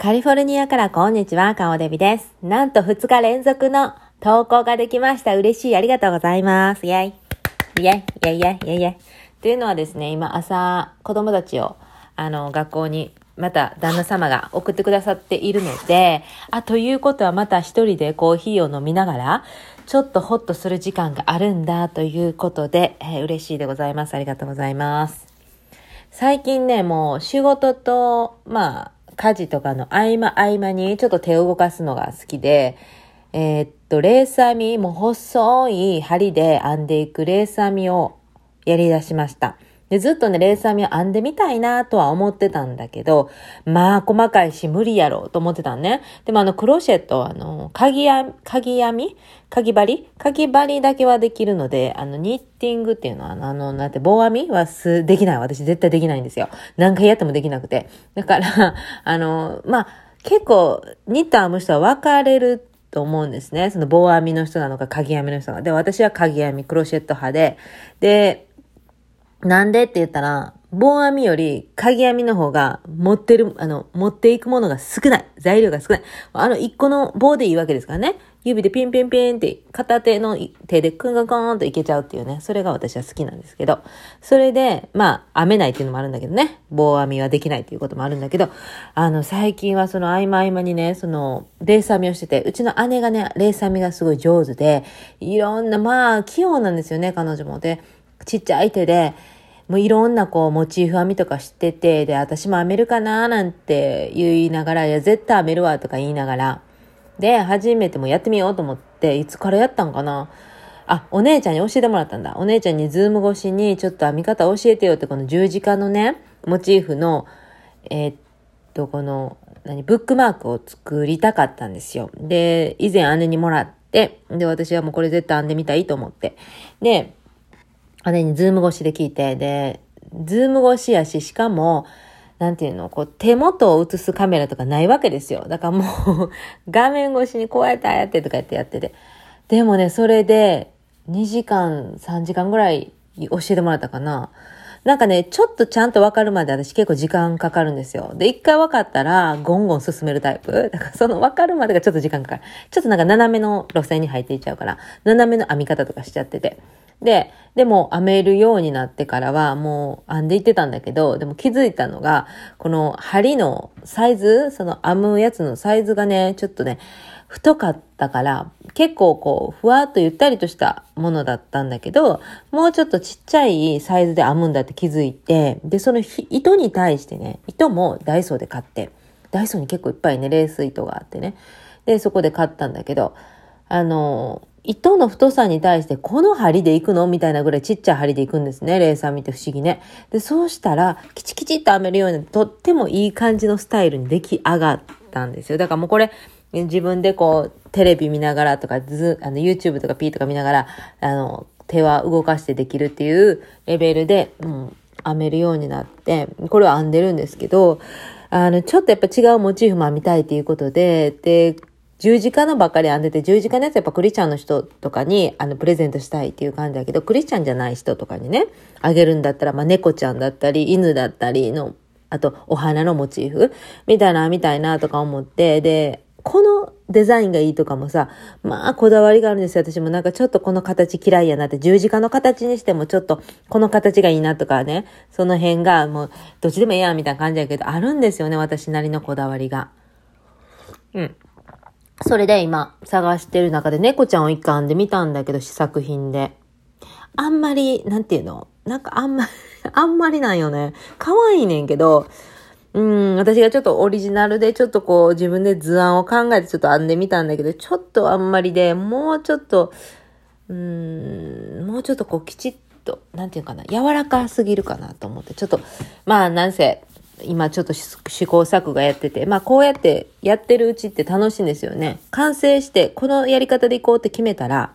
カリフォルニアからこんにちは、かおでびです。なんと2日連続の投稿ができました。嬉しい。ありがとうございます。イェイ。イェイ、イェイ、イェイ、イェイ、イェイ。というのはですね、今朝、子供たちを、あの、学校に、また旦那様が送ってくださっているので、あ、ということはまた一人でコーヒーを飲みながら、ちょっとホッとする時間があるんだということで、えー嬉しいでございます。ありがとうございます。最近ね、もう仕事と、まあ、家事とかの合間合間にちょっと手を動かすのが好きで、えーっと、レース編み、も細い針で編んでいくレース編みをやり出しました。で、ずっとね、レース編みを編んでみたいなとは思ってたんだけど、まあ、細かいし無理やろうと思ってたんね。でもあの、クロシェット、あの、鍵編、鍵編み？鍵針？鍵針だけはできるので、あの、ニッティングっていうのは、あの、なんて、棒編みはす、できない。私絶対できないんですよ。何回やってもできなくて。だから、あの、まあ、結構、ニット編む人は分かれると思うんですね。その棒編みの人なのか、鍵編みの人なのか。で、私は鍵編み、クロシェット派で、で、なんでって言ったら、棒編みより鍵編みの方が持ってる、あの、持っていくものが少ない。材料が少ない。あの、一個の棒でいいわけですからね。指でピンピンピンって片手の手でクンガコーンといけちゃうっていうね。それが私は好きなんですけど。それで、まあ、編めないっていうのもあるんだけどね。棒編みはできないっていうこともあるんだけど、あの、最近はその合間合間にね、その、レース編みをしてて、うちの姉がね、レース編みがすごい上手で、いろんな、まあ、器用なんですよね、彼女も。で、ちっちゃい手で、もういろんなこうモチーフ編みとか知ってて、で、私も編めるかななんて言いながら、いや、絶対編めるわとか言いながら、で、初めてもやってみようと思って、いつからやったんかなあ、お姉ちゃんに教えてもらったんだ。お姉ちゃんにズーム越しにちょっと編み方教えてよって、この十字架のね、モチーフの、えーっと、この、何、ブックマークを作りたかったんですよ。で、以前姉にもらって、で、私はもうこれ絶対編んでみたいと思って。で、姉にズーム越しで聞いて、で、ズーム越しやし、しかも、なんていうの、こう、手元を映すカメラとかないわけですよ。だからもう、画面越しにこうやってああやってとかやってやってて。でもね、それで、2時間、3時間ぐらい教えてもらったかな。なんかね、ちょっとちゃんとわかるまで私結構時間かかるんですよ。で、一回わかったら、ゴンゴン進めるタイプ。だからそのわかるまでがちょっと時間かかる。ちょっとなんか斜めの路線に入っていっちゃうから、斜めの編み方とかしちゃってて。で、でも編めるようになってからはもう編んでいってたんだけど、でも気づいたのが、この針のサイズ、その編むやつのサイズがね、ちょっとね、太かったから、結構こう、ふわっとゆったりとしたものだったんだけど、もうちょっとちっちゃいサイズで編むんだって気づいて、で、その糸に対してね、糸もダイソーで買って、ダイソーに結構いっぱいね、レース糸があってね。で、そこで買ったんだけど、あの、糸の太さに対してこの針でいくの？みたいなぐらいちっちゃい針でいくんですね。レーサー見て不思議ね。で、そうしたら、キチキチっと編めるようになってとってもいい感じのスタイルに出来上がったんですよ。だからもうこれ、自分でこう、テレビ見ながらとか、ず、あの、YouTube とか P とか見ながら、あの、手は動かしてできるっていうレベルで、うん、編めるようになって、これは編んでるんですけど、あの、ちょっとやっぱ違うモチーフも編みたいっていうことで、で、十字架のばっかり編んでて、十字架のやつやっぱクリスチャンの人とかに、あの、プレゼントしたいっていう感じだけど、クリスチャンじゃない人とかにね、あげるんだったら、まあ、猫ちゃんだったり、犬だったりの、あと、お花のモチーフ？みたいな、みたいなとか思って、で、このデザインがいいとかもさ、まあ、こだわりがあるんですよ。私もなんかちょっとこの形嫌いやなって、十字架の形にしてもちょっとこの形がいいなとかね、その辺がもう、どっちでもええやんみたいな感じやけど、あるんですよね、私なりのこだわりが。うん。それで今探してる中で猫ちゃんを一回編んでみたんだけど、試作品で。あんまり、なんていうの？なんかあんまり、あんまりなんよね。可愛いねんけど、うん、私がちょっとオリジナルでちょっとこう自分で図案を考えてちょっと編んでみたんだけど、ちょっとあんまりで、もうちょっと、うん、もうちょっとこうきちっと、なんていうかな、柔らかすぎるかなと思って、ちょっと、まあなんせ、今ちょっと試行錯誤やってて、まあこうやってやってるうちって楽しいんですよね。完成して、このやり方でいこうって決めたら、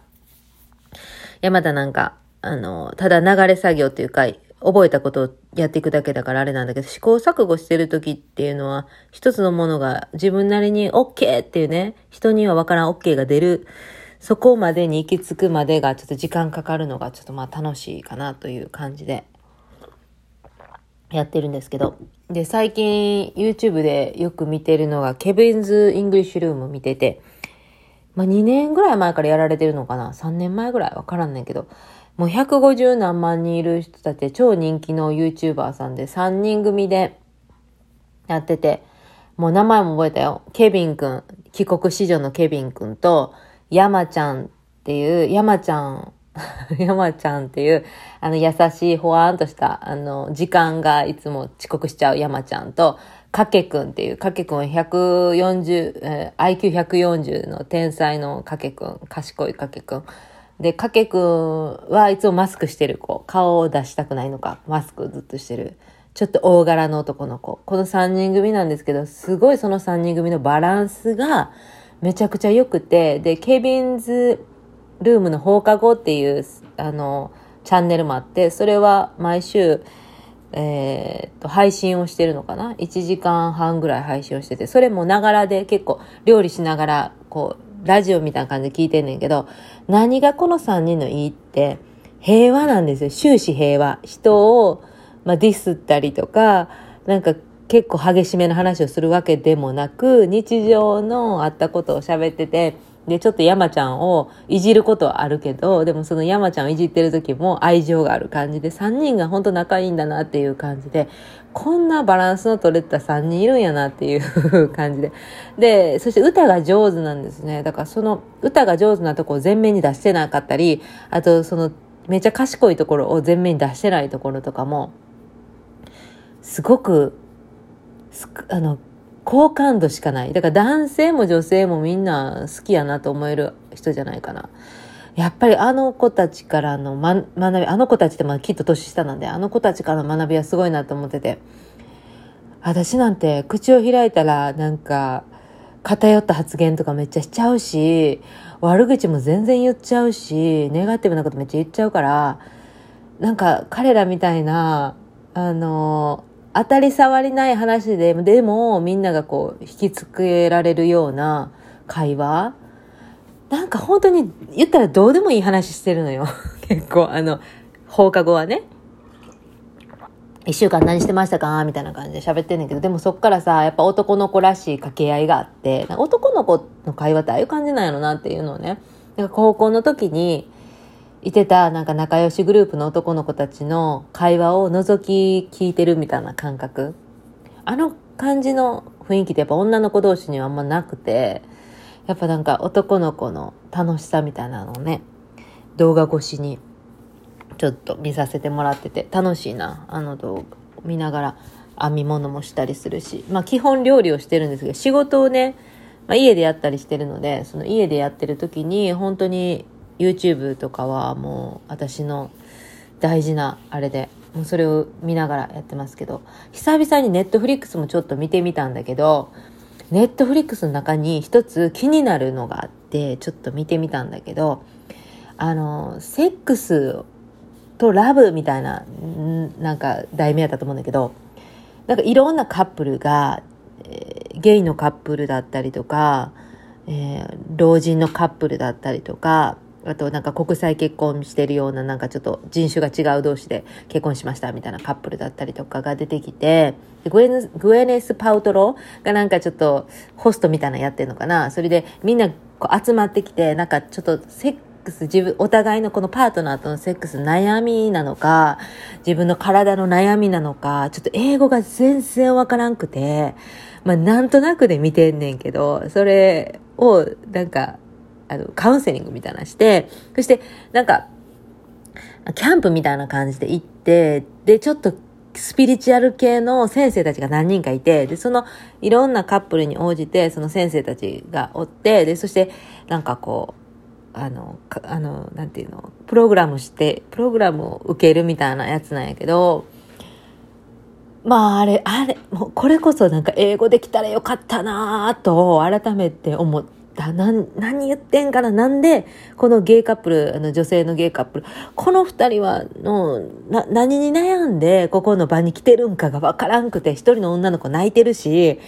いやまだなんか、あの、ただ流れ作業っていうか、覚えたことをやっていくだけだからあれなんだけど、試行錯誤してる時っていうのは、一つのものが自分なりに OK っていうね、人にはわからん OK が出る、そこまでに行き着くまでがちょっと時間かかるのがちょっとまあ楽しいかなという感じで、やってるんですけど。で、最近 YouTube でよく見てるのが、 Kevin's English Room 見てて、まあ2年ぐらい前からやられてるのかな ?3 年前ぐらいわからんねんけど、もう150何万人いる人たち超人気の YouTuber さんで3人組でやってて、もう名前も覚えたよ。ケビンくん、帰国子女のケビンくんと、山ちゃんっていう、山ちゃん、山ちゃんっていう、あの優しいほわーんとした、あの、時間がいつも遅刻しちゃう山ちゃんと、かけくんっていう、かけくんは140、えー、IQ140 の天才のかけくん、賢いかけくん。で、かけくんはいつもマスクしてる子。顔を出したくないのか、マスクずっとしてる。ちょっと大柄の男の子。この3人組なんですけど、すごいその3人組のバランスがめちゃくちゃ良くて、で、ケビンズルームの放課後っていう、あの、チャンネルもあって、それは毎週、えー、と、配信をしてるのかな ?1 時間半ぐらい配信をしてて、それもながらで結構料理しながら、こう、ラジオみたいな感じで聞いてんねんけど、何がこの3人のいいって、平和なんですよ。終始平和。人を、まあ、ディスったりとか、なんか結構激しめの話をするわけでもなく、日常のあったことを喋ってて、で、ちょっと山ちゃんをいじることはあるけど、でもその山ちゃんをいじってる時も愛情がある感じで、3人が本当仲いいんだなっていう感じで、こんなバランスの取れた3人いるんやなっていう感じで。で、そして歌が上手なんですね。だからその歌が上手なとこを前面に出してなかったり、あとそのめっちゃ賢いところを前面に出してないところとかも、すごく、あの、好感度しかない。だから男性も女性もみんな好きやなと思える人じゃないかな。やっぱりあの子たちからの、ま、学び、あの子たちってまあきっと年下なんで、あの子たちからの学びはすごいなと思ってて。私なんて口を開いたらなんか偏った発言とかめっちゃしちゃうし、悪口も全然言っちゃうし、ネガティブなことめっちゃ言っちゃうから、なんか彼らみたいな、あの、当たり障りない話で、でもみんながこう引きつけられるような会話なんか本当に言ったらどうでもいい話してるのよ。結構あの、放課後はね。一週間何してましたか？みたいな感じで喋ってんねんけど、でもそっからさ、やっぱ男の子らしい掛け合いがあって、男の子の会話ってああいう感じなんやろなっていうのをね、なんか高校の時に、いてたなんか仲良しグループの男の子たちの会話を覗き聞いてるみたいな感覚。あの感じの雰囲気ってやっぱ女の子同士にはあんまなくて、やっぱなんか男の子の楽しさみたいなのをね、動画越しにちょっと見させてもらってて楽しいな、あの動画を見ながら編み物もしたりするし、まあ基本料理をしてるんですけど、仕事をね、まあ、家でやったりしてるので、その家でやってる時に本当に YouTube とかはもう私の大事なあれで、もうそれを見ながらやってますけど、久々に Netflix もちょっと見てみたんだけど、Netflix の中に一つ気になるのがあって、ちょっと見てみたんだけど、あの、セックスとラブみたいな、なんか題名やったと思うんだけど、なんかいろんなカップルが、えー、ゲイのカップルだったりとか、えー、老人のカップルだったりとか、あとなんか国際結婚してるようななんかちょっと人種が違う同士で結婚しましたみたいなカップルだったりとかが出てきて、グエネグエネス・パウトロがなんかちょっとホストみたいなのやってんのかな。それでみんなこう集まってきて、なんかちょっとセックス、自分、お互いのこのパートナーとのセックス悩みなのか、自分の体の悩みなのか、ちょっと英語が全然わからんくて、まあなんとなくで見てんねんけど、それをなんかあの、カウンセリングみたいなして、そして、なんか、キャンプみたいな感じで行って、で、ちょっとスピリチュアル系の先生たちが何人かいて、で、そのいろんなカップルに応じて、その先生たちがおって、で、そして、なんかこう、あの、あの、なんていうの、プログラムして、プログラムを受けるみたいなやつなんやけど、まああれ、あれ、もうこれこそなんか英語できたらよかったなぁと改めて思ってだな何言ってんかな？なんでこのゲイカップルあの女性のゲイカップルこの二人はのな何に悩んでここの場に来てるんかがわからんくて一人の女の子泣いてるし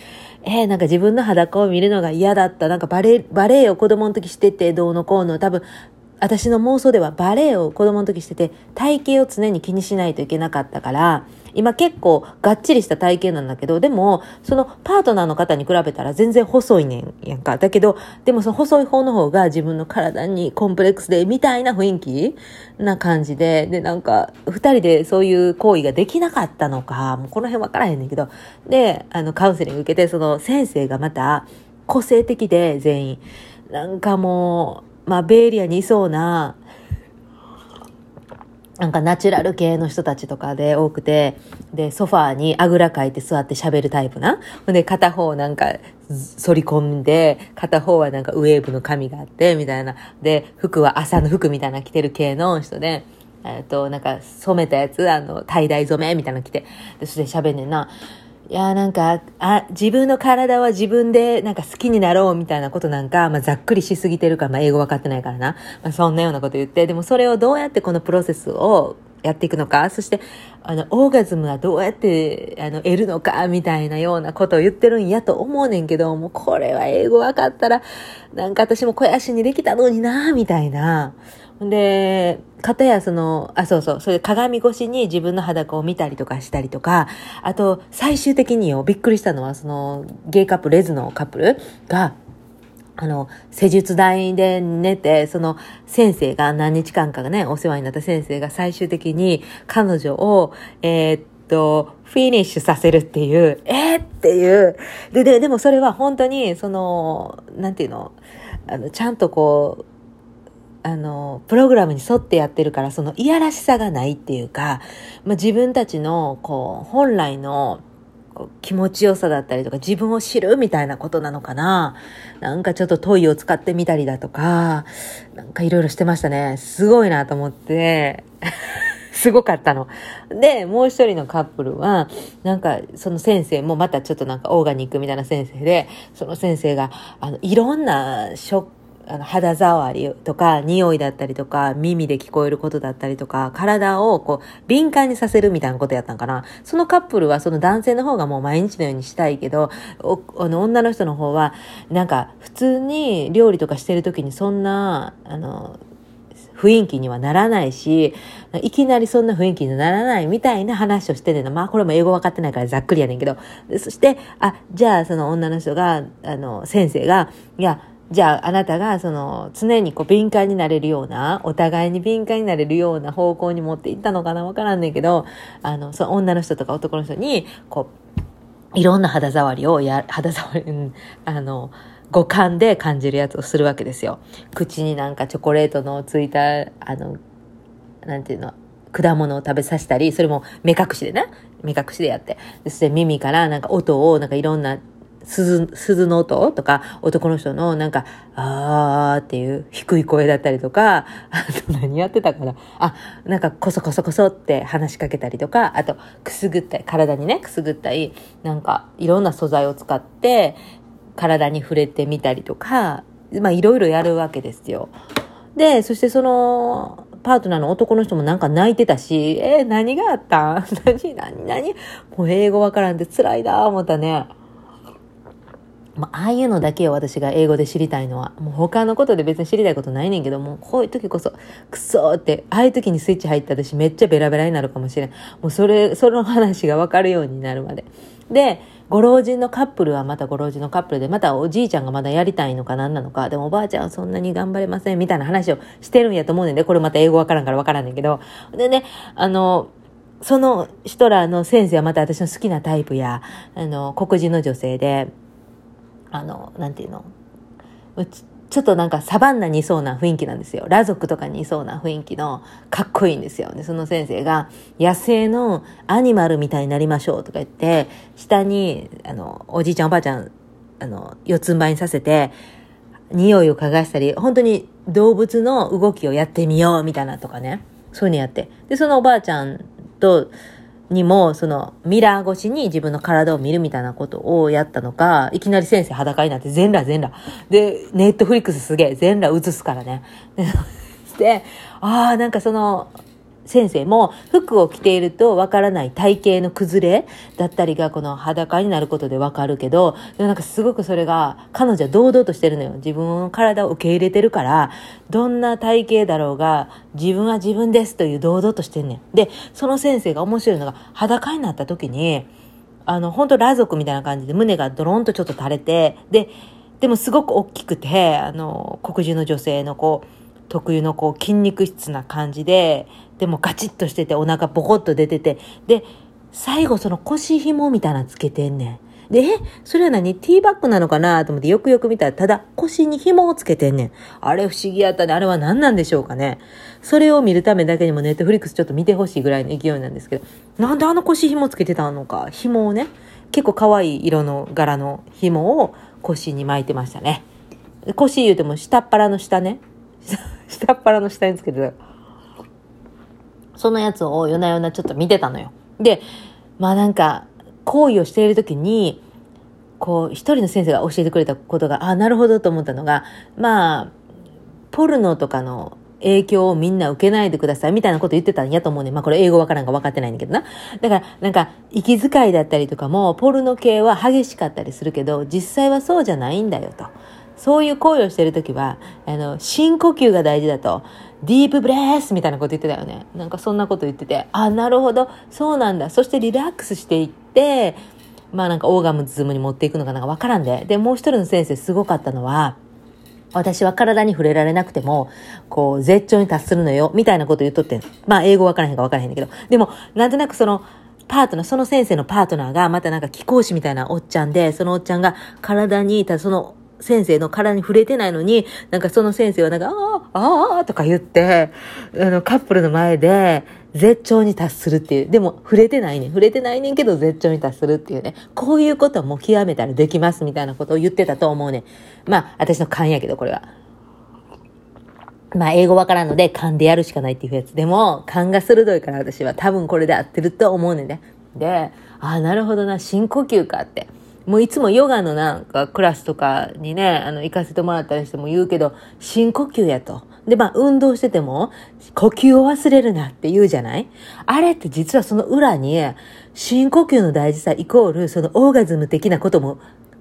えー、なんか自分の裸を見るのが嫌だった。なんかバレ、バレエを子供の時しててどうのこうの。多分、私の妄想ではバレエを子供の時してて体型を常に気にしないといけなかったから、今結構がっちりした体型なんだけど、でも、そのパートナーの方に比べたら全然細いねんやんか。だけど、でもその細い方の方が自分の体にコンプレックスで、みたいな雰囲気な感じで、で、なんか、二人でそういう行為ができなかったのか、もうこの辺わからへんねんけど、で、あの、カウンセリング受けて、その先生がまた、個性的で全員。なんかもう、まあ、ベイエリアにいそうな、なんかナチュラル系の人たちとかで多くて、で、ソファーにあぐらかいて座って喋るタイプな。で、片方なんか反り込んで、片方はなんかウェーブの髪があって、みたいな。で、服は朝の服みたいな着てる系の人で、えっと、なんか染めたやつ、あの、tie dye 染めみたいなの着て、で、それで喋んねんな。いやなんか、あ、自分の体は自分でなんか好きになろうみたいなことなんか、まあ、ざっくりしすぎてるから、まあ、英語分かってないからな。まあ、そんなようなこと言って、でもそれをどうやってこのプロセスをやっていくのか、そして、あの、オーガズムはどうやって、あの、得るのか、みたいなようなことを言ってるんやと思うねんけど、もうこれは英語分かったら、なんか私も肥やしにできたのにな、みたいな。で、方やその、あ、そうそう、それ鏡越しに自分の裸を見たりとかしたりとか、あと、最終的によ、びっくりしたのは、その、ゲイカップ、レズのカップルが、あの、施術台で寝て、その先生が何日間かがね、お世話になった先生が最終的に彼女を、えー、っと、フィニッシュさせるっていう、えー、っていう。で、で、でもそれは本当に、その、なんていうの、あの、ちゃんとこう、あの、プログラムに沿ってやってるから、そのいやらしさがないっていうか、まあ、自分たちの、こう、本来の、気持ちよさだったりとか、自分を知るみたいなことなのかな。なんかちょっと問いを使ってみたりだとか、なんかいろいろしてましたね。すごいなと思って、すごかったの。で、もう一人のカップルは、なんか、その先生もまたちょっとなんかオーガニックみたいな先生で、その先生が、あの、いろんな食あの肌触りとか匂いだったりとか耳で聞こえることだったりとか体をこう敏感にさせるみたいなことやったんかな。そのカップルはその男性の方がもう毎日のようにしたいけど、あの女の人の方はなんか普通に料理とかしてる時にそんな、あの、雰囲気にはならないし、いきなりそんな雰囲気にならないみたいな話をしてるの。まあこれも英語分かってないからざっくりやねんけど。そして、あ、じゃあその女の人が、あの、先生が、いや、じゃああなたがその常にこう敏感になれるような、お互いに敏感になれるような方向に持っていったのかなわからんねんけど、あの、その女の人とか男の人に、こう、いろんな肌触りをや、肌触り、うん、あの、五感で感じるやつをするわけですよ。口になんかチョコレートのついた、あの、なんていうの、果物を食べさせたり、それも目隠しでね、目隠しでやって。そして耳からなんか音をなんかいろんな鈴、鈴の音とか、男の人のなんか、あーっていう低い声だったりとか、あと何やってたかな。あ、なんかコソコソコソって話しかけたりとか、あとくすぐったい、体にね、くすぐったい、なんかいろんな素材を使って体に触れてみたりとか、まあいろいろやるわけですよ。で、そしてその、パートナーの男の人もなんか泣いてたし、えー、何があった？ん 何、何、何？もう英語わからんで辛いな思ったね。まあ、ああいうのだけを私が英語で知りたいのは、もう他のことで別に知りたいことないねんけども、こういう時こそ、くそーって、ああいう時にスイッチ入った私めっちゃベラベラになるかもしれん。もうそれ、その話がわかるようになるまで。で、ご老人のカップルはまたご老人のカップルで、またおじいちゃんがまだやりたいのか何なのか、でもおばあちゃんはそんなに頑張れません、みたいな話をしてるんやと思うねんで、これまた英語わからんからわからんねんけど。でね、あの、その人らの先生はまた私の好きなタイプや、あの、黒人の女性で、あの、なんていうの？ちょっとなんかサバンナにいそうな雰囲気なんですよ。裸族とかにいそうな雰囲気のかっこいいんですよ。で、その先生が野生のアニマルみたいになりましょうとか言って、下に、あの、おじいちゃんおばあちゃん、あの、四つん這いにさせて、匂いを嗅がしたり、本当に動物の動きをやってみようみたいなとかね。そういうのやって。で、そのおばあちゃんと、にも、その、ミラー越しに自分の体を見るみたいなことをやったのか、いきなり先生裸になって全裸全裸。で、ネットフリックスすげえ、全裸映すからね。で、ああ、なんかその、先生も服を着ているとわからない体型の崩れだったりがこの裸になることでわかるけど、でもなんかすごくそれが彼女は堂々としてるのよ。自分の体を受け入れてるから、どんな体型だろうが自分は自分ですという堂々としてんねん。で、その先生が面白いのが裸になった時に、あの、本当裸族みたいな感じで胸がドロンとちょっと垂れて、で、でもすごく大きくて、あの、黒人の女性のこう、特有のこう筋肉質な感じで、でもガチッとしててお腹ボコッと出てて、で、最後その腰紐みたいなのつけてんねん。で、え、それは何？ティーバッグなのかなと思ってよくよく見たら、ただ腰に紐をつけてんねん。あれ不思議やったね。あれは何なんでしょうかね。それを見るためだけにもネットフリックスちょっと見てほしいぐらいの勢いなんですけど、なんであの腰紐つけてたのか？紐をね、結構可愛い色の柄の紐を腰に巻いてましたね。腰言うても下っ腹の下ね。下っ腹の下につけてた。そのやつを夜な夜なちょっと見てたのよ。で、まあなんか、行為をしている時に、こう、一人の先生が教えてくれたことが、ああ、なるほどと思ったのが、まあ、ポルノとかの影響をみんな受けないでくださいみたいなこと言ってたんやと思うね。まあこれ英語わからんか分かってないんだけどな。だからなんか息遣いだったりとかもポルノ系は激しかったりするけど実際はそうじゃないんだよと。そういう行為をしてるときは、あの、深呼吸が大事だと。ディープブレースみたいなこと言ってたよね。なんかそんなこと言ってて、あ、なるほど、そうなんだ。そしてリラックスしていって、まあなんかオーガムズムに持っていくのかなんかわからんで。で、もう一人の先生すごかったのは、私は体に触れられなくても、こう、絶頂に達するのよ、みたいなこと言っとって。まあ、英語わからへんかわからへんだけど。でも、なんとなくその、パートナー、その先生のパートナーが、またなんか貴公子みたいなおっちゃんで、そのおっちゃんが体に、たその先生の体に触れてないのに、なんかその先生はなんか、ああ、ああとか言って、あの、カップルの前で絶頂に達するっていう。でも、触れてないね触れてないねんけど絶頂に達するっていうね。こういうことも極めたらできますみたいなことを言ってたと思うね。まあ、私の勘やけど、これは。まあ、英語わからんので勘でやるしかないっていうやつ。でも、勘が鋭いから私は多分これで合ってると思うねんね。で、ああ、なるほどな、深呼吸かって。もういつもヨガのなんかクラスとかにね、あの、行かせてもらったりしても言うけど、深呼吸やと。で、まあ、運動してても、呼吸を忘れるなって言うじゃない？あれって実はその裏に、深呼吸の大事さイコール、そのオーガズム的なことも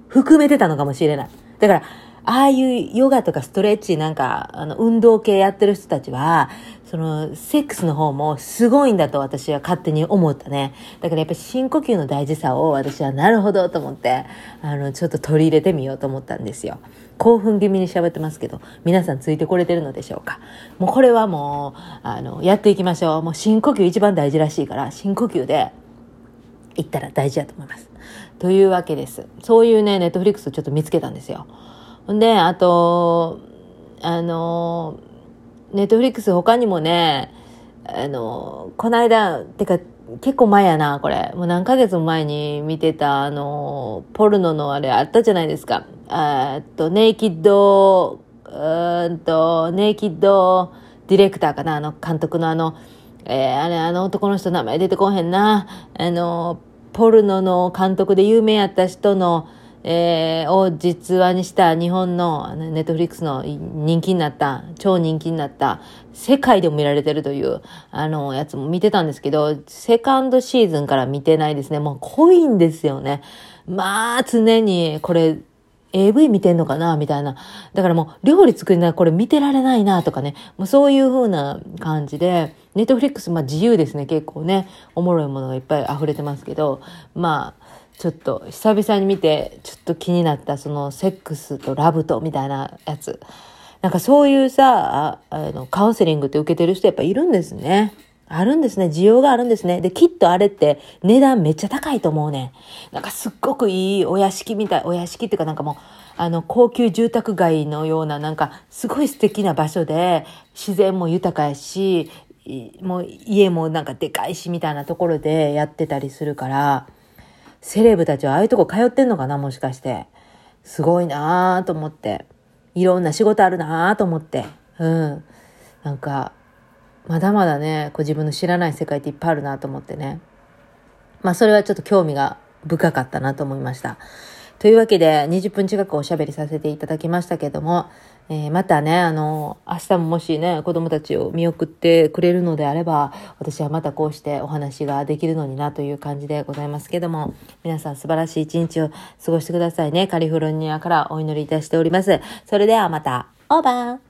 含めてたのかもしれない。だから、ああいうヨガとかストレッチなんか、あの、運動系やってる人たちは、その、セックスの方もすごいんだと私は勝手に思ったね。だからやっぱり深呼吸の大事さを私はなるほどと思って、あの、ちょっと取り入れてみようと思ったんですよ。興奮気味に喋ってますけど、皆さんついてこれてるのでしょうか？もうこれはもう、あの、やっていきましょう。もう深呼吸一番大事らしいから、深呼吸で行ったら大事だと思います。というわけです。そういうね、ネットフリックスをちょっと見つけたんですよ。で、あと、あの、ネットフリックス他にもね、あの、この間、てか、結構前やな、これ。もう何ヶ月も前に見てた、あの、ポルノのあれあったじゃないですか。えっと、ネイキッド、うんと、ネイキッドディレクターかな、あの監督のあの、えー、あれ、あの男の人名前出てこへんな。あの、ポルノの監督で有名やった人の、えー、を実話にした日本のネットフリックスの人気になった、超人気になった、世界でも見られてるという、あの、やつも見てたんですけど、セカンドシーズンから見てないですね。もう濃いんですよね。まあ、常に、これ、AV 見てんのかなみたいな。だからもう、料理作りながらこれ見てられないなとかね。もうそういう風な感じで、ネットフリックス、まあ自由ですね。結構ね。おもろいものがいっぱい溢れてますけど、まあ、ちょっと久々に見てちょっと気になったそのセックスとラブとみたいなやつ。なんかそういうさ、あの、カウンセリングって受けてる人やっぱいるんですね。あるんですね。需要があるんですね。で、きっとあれって値段めっちゃ高いと思うね。なんかすっごくいいお屋敷みたい、お屋敷っていうかなんかもう、あの、高級住宅街のようななんかすごい素敵な場所で、自然も豊かやし、もう家もなんかでかいしみたいなところでやってたりするから、セレブたちはああいうとこ通ってんのかなもしかして。すごいなぁと思って。いろんな仕事あるなぁと思って。うん。なんか、まだまだね、こう自分の知らない世界っていっぱいあるなと思ってね。まあそれはちょっと興味が深かったなと思いました。というわけで、20分近くおしゃべりさせていただきましたけども、えー、またね、あの、明日ももしね、子供たちを見送ってくれるのであれば、私はまたこうしてお話ができるのになという感じでございますけども、皆さん素晴らしい一日を過ごしてくださいね。カリフォルニアからお祈りいたしております。それではまた、オーバー